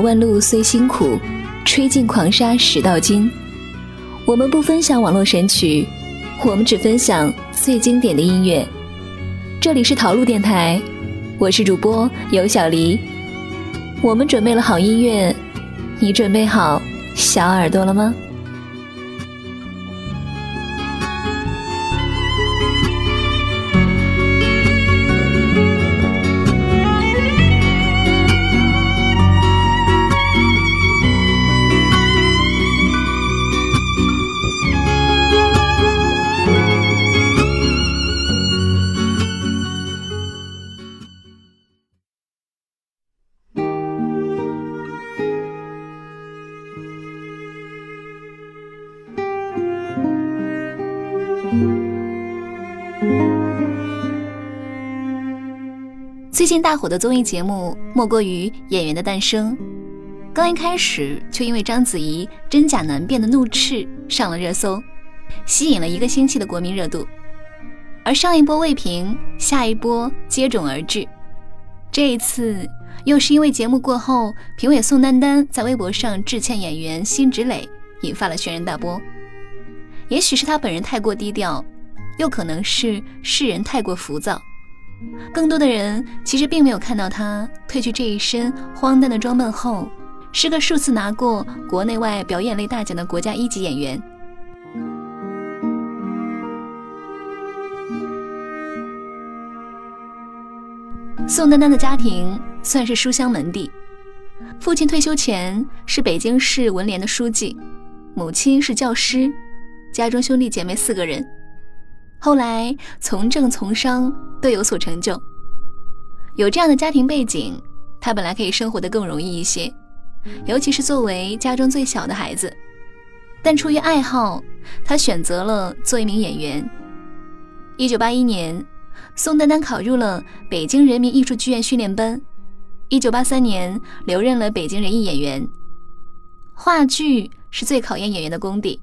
万路虽辛苦，吹尽狂沙始到金。我们不分享网络神曲，我们只分享最经典的音乐。这里是陶路电台，我是主播尤小黎。我们准备了好音乐，你准备好小耳朵了吗？最近大火的综艺节目莫过于《演员的诞生》，刚一开始就因为章子怡真假难辨的怒斥上了热搜，吸引了一个星期的国民热度。而上一波未平，下一波接踵而至。这一次又是因为节目过后，评委宋丹丹在微博上致歉演员辛芷蕾，引发了轩然大波。也许是他本人太过低调，又可能是世人太过浮躁。更多的人其实并没有看到他褪去这一身荒诞的装扮后，是个数次拿过国内外表演类大奖的国家一级演员。宋丹丹的家庭算是书香门第，父亲退休前是北京市文联的书记，母亲是教师，家中兄弟姐妹四个人。后来从政从商都有所成就，有这样的家庭背景，他本来可以生活的更容易一些，尤其是作为家中最小的孩子。但出于爱好，他选择了做一名演员。一九八一年，宋丹丹考入了北京人民艺术剧院训练班。一九八三年，留任了北京人艺演员。话剧是最考验演员的功底，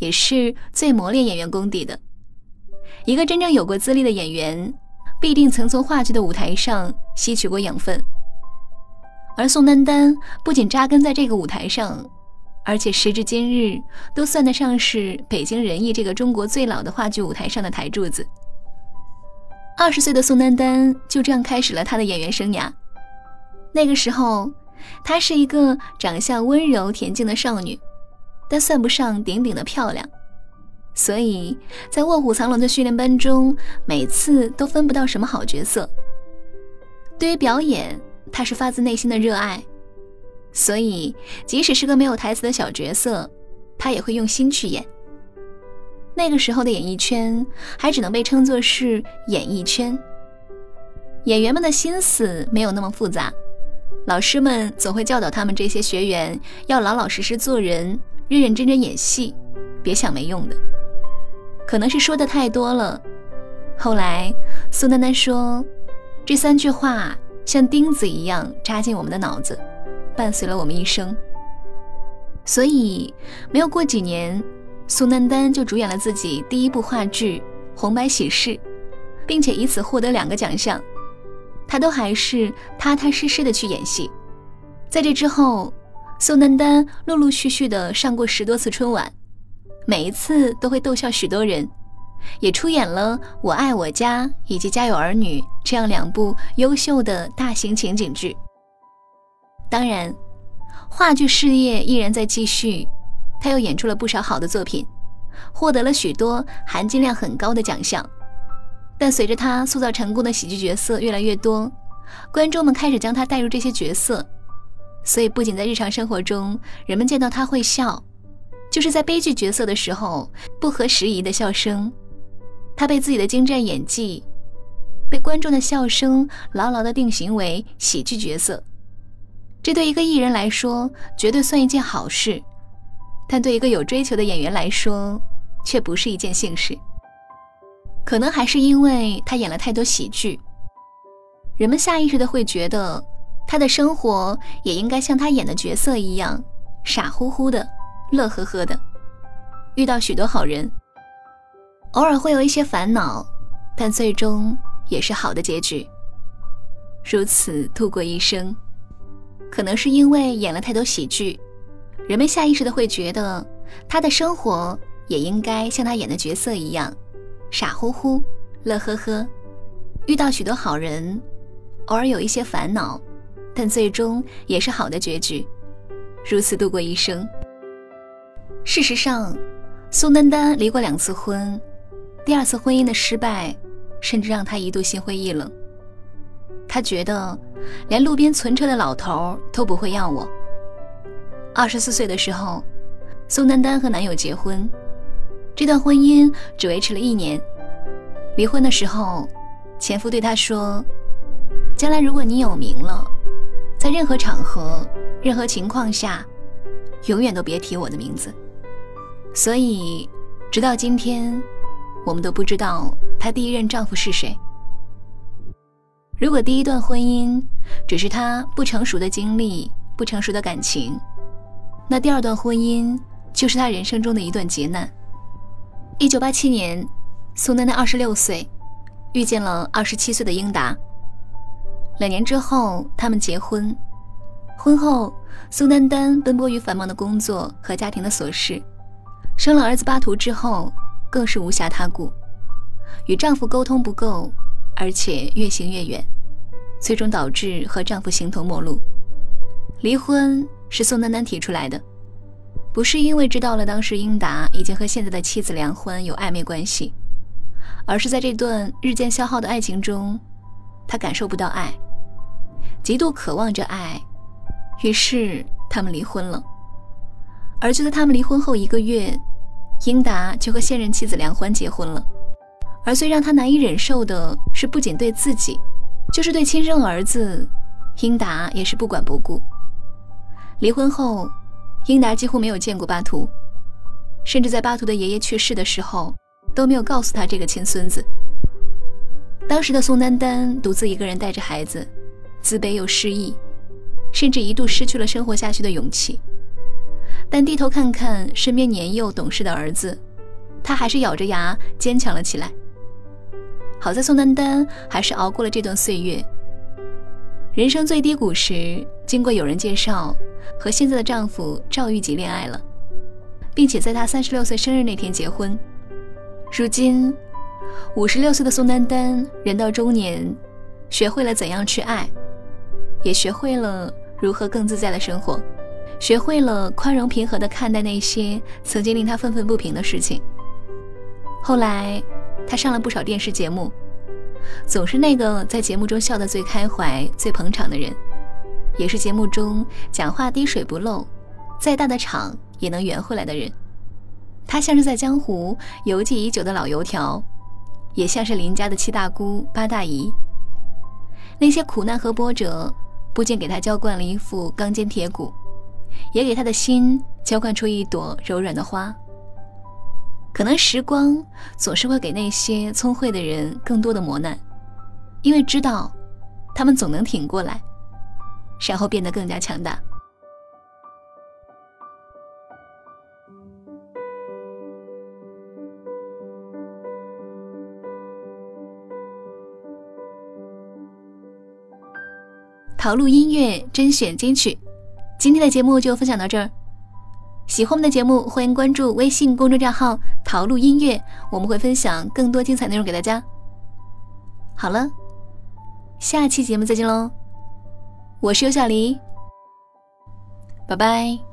也是最磨练演员功底的。一个真正有过资历的演员，必定曾从话剧的舞台上吸取过养分。而宋丹丹不仅扎根在这个舞台上，而且时至今日都算得上是北京人艺这个中国最老的话剧舞台上的台柱子。二十岁的宋丹丹就这样开始了她的演员生涯。那个时候，她是一个长相温柔恬静的少女，但算不上顶顶的漂亮。所以在卧虎藏龙的训练班中，每次都分不到什么好角色。对于表演，他是发自内心的热爱，所以即使是个没有台词的小角色，他也会用心去演。那个时候的演艺圈还只能被称作是演艺圈，演员们的心思没有那么复杂，老师们总会教导他们这些学员要老老实实做人，认认真真演戏，别想没用的。可能是说的太多了，后来宋丹丹说，这三句话像钉子一样扎进我们的脑子，伴随了我们一生。所以没有过几年，宋丹丹就主演了自己第一部话剧《红白喜事》，并且以此获得两个奖项。她都还是踏踏实实的去演戏。在这之后，宋丹丹陆陆续续的上过十多次春晚。每一次都会逗笑许多人，也出演了《我爱我家》以及《家有儿女》这样两部优秀的大型情景剧。当然，话剧事业依然在继续，他又演出了不少好的作品，获得了许多含金量很高的奖项。但随着他塑造成功的喜剧角色越来越多，观众们开始将他带入这些角色，所以不仅在日常生活中，人们见到他会笑。就是在悲剧角色的时候，不合时宜的笑声，他被自己的精湛演技，被观众的笑声牢牢的定型为喜剧角色。这对一个艺人来说，绝对算一件好事，但对一个有追求的演员来说，却不是一件幸事。可能还是因为他演了太多喜剧，人们下意识的会觉得，他的生活也应该像他演的角色一样，傻乎乎的。乐呵呵的，遇到许多好人，偶尔会有一些烦恼，但最终也是好的结局。如此度过一生，可能是因为演了太多喜剧，人们下意识的会觉得他的生活也应该像他演的角色一样，傻乎乎、乐呵呵，遇到许多好人，偶尔有一些烦恼，但最终也是好的结局，如此度过一生。事实上，宋丹丹离过两次婚，第二次婚姻的失败，甚至让她一度心灰意冷。她觉得，连路边存车的老头都不会要我。二十四岁的时候，宋丹丹和男友结婚，这段婚姻只维持了一年。离婚的时候，前夫对她说：“将来如果你有名了，在任何场合、任何情况下，永远都别提我的名字。”所以，直到今天，我们都不知道她第一任丈夫是谁。如果第一段婚姻只是她不成熟的经历、不成熟的感情，那第二段婚姻就是她人生中的一段劫难。一九八七年，宋丹丹二十六岁，遇见了二十七岁的英达。两年之后，他们结婚。婚后，宋丹丹奔波于繁忙的工作和家庭的琐事。生了儿子巴图之后，更是无暇他顾，与丈夫沟通不够，而且越行越远，最终导致和丈夫形同陌路。离婚是宋丹丹提出来的，不是因为知道了当时英达已经和现在的妻子梁欢有暧昧关系，而是在这段日渐消耗的爱情中，他感受不到爱，极度渴望着爱，于是他们离婚了。而就在他们离婚后一个月。英达就和现任妻子梁欢结婚了，而最让他难以忍受的是，不仅对自己，就是对亲生儿子，英达也是不管不顾。离婚后，英达几乎没有见过巴图，甚至在巴图的爷爷去世的时候，都没有告诉他这个亲孙子。当时的宋丹丹独自一个人带着孩子，自卑又失意，甚至一度失去了生活下去的勇气。但低头看看身边年幼懂事的儿子，他还是咬着牙坚强了起来。好在宋丹丹还是熬过了这段岁月。人生最低谷时，经过有人介绍，和现在的丈夫赵玉吉恋爱了，并且在她三十六岁生日那天结婚。如今，五十六岁的宋丹丹人到中年，学会了怎样去爱，也学会了如何更自在的生活。学会了宽容平和地看待那些曾经令他愤愤不平的事情。后来，他上了不少电视节目，总是那个在节目中笑得最开怀、最捧场的人，也是节目中讲话滴水不漏，再大的场也能圆回来的人。他像是在江湖游记已久的老油条，也像是林家的七大姑八大姨。那些苦难和波折，不仅给他浇灌了一副钢筋铁骨。也给他的心浇灌出一朵柔软的花。可能时光总是会给那些聪慧的人更多的磨难，因为知道，他们总能挺过来，然后变得更加强大。陶露音乐甄选金曲。今天的节目就分享到这儿，喜欢我们的节目，欢迎关注微信公众账号“陶路音乐”，我们会分享更多精彩内容给大家。好了，下期节目再见喽，我是尤小黎，拜拜。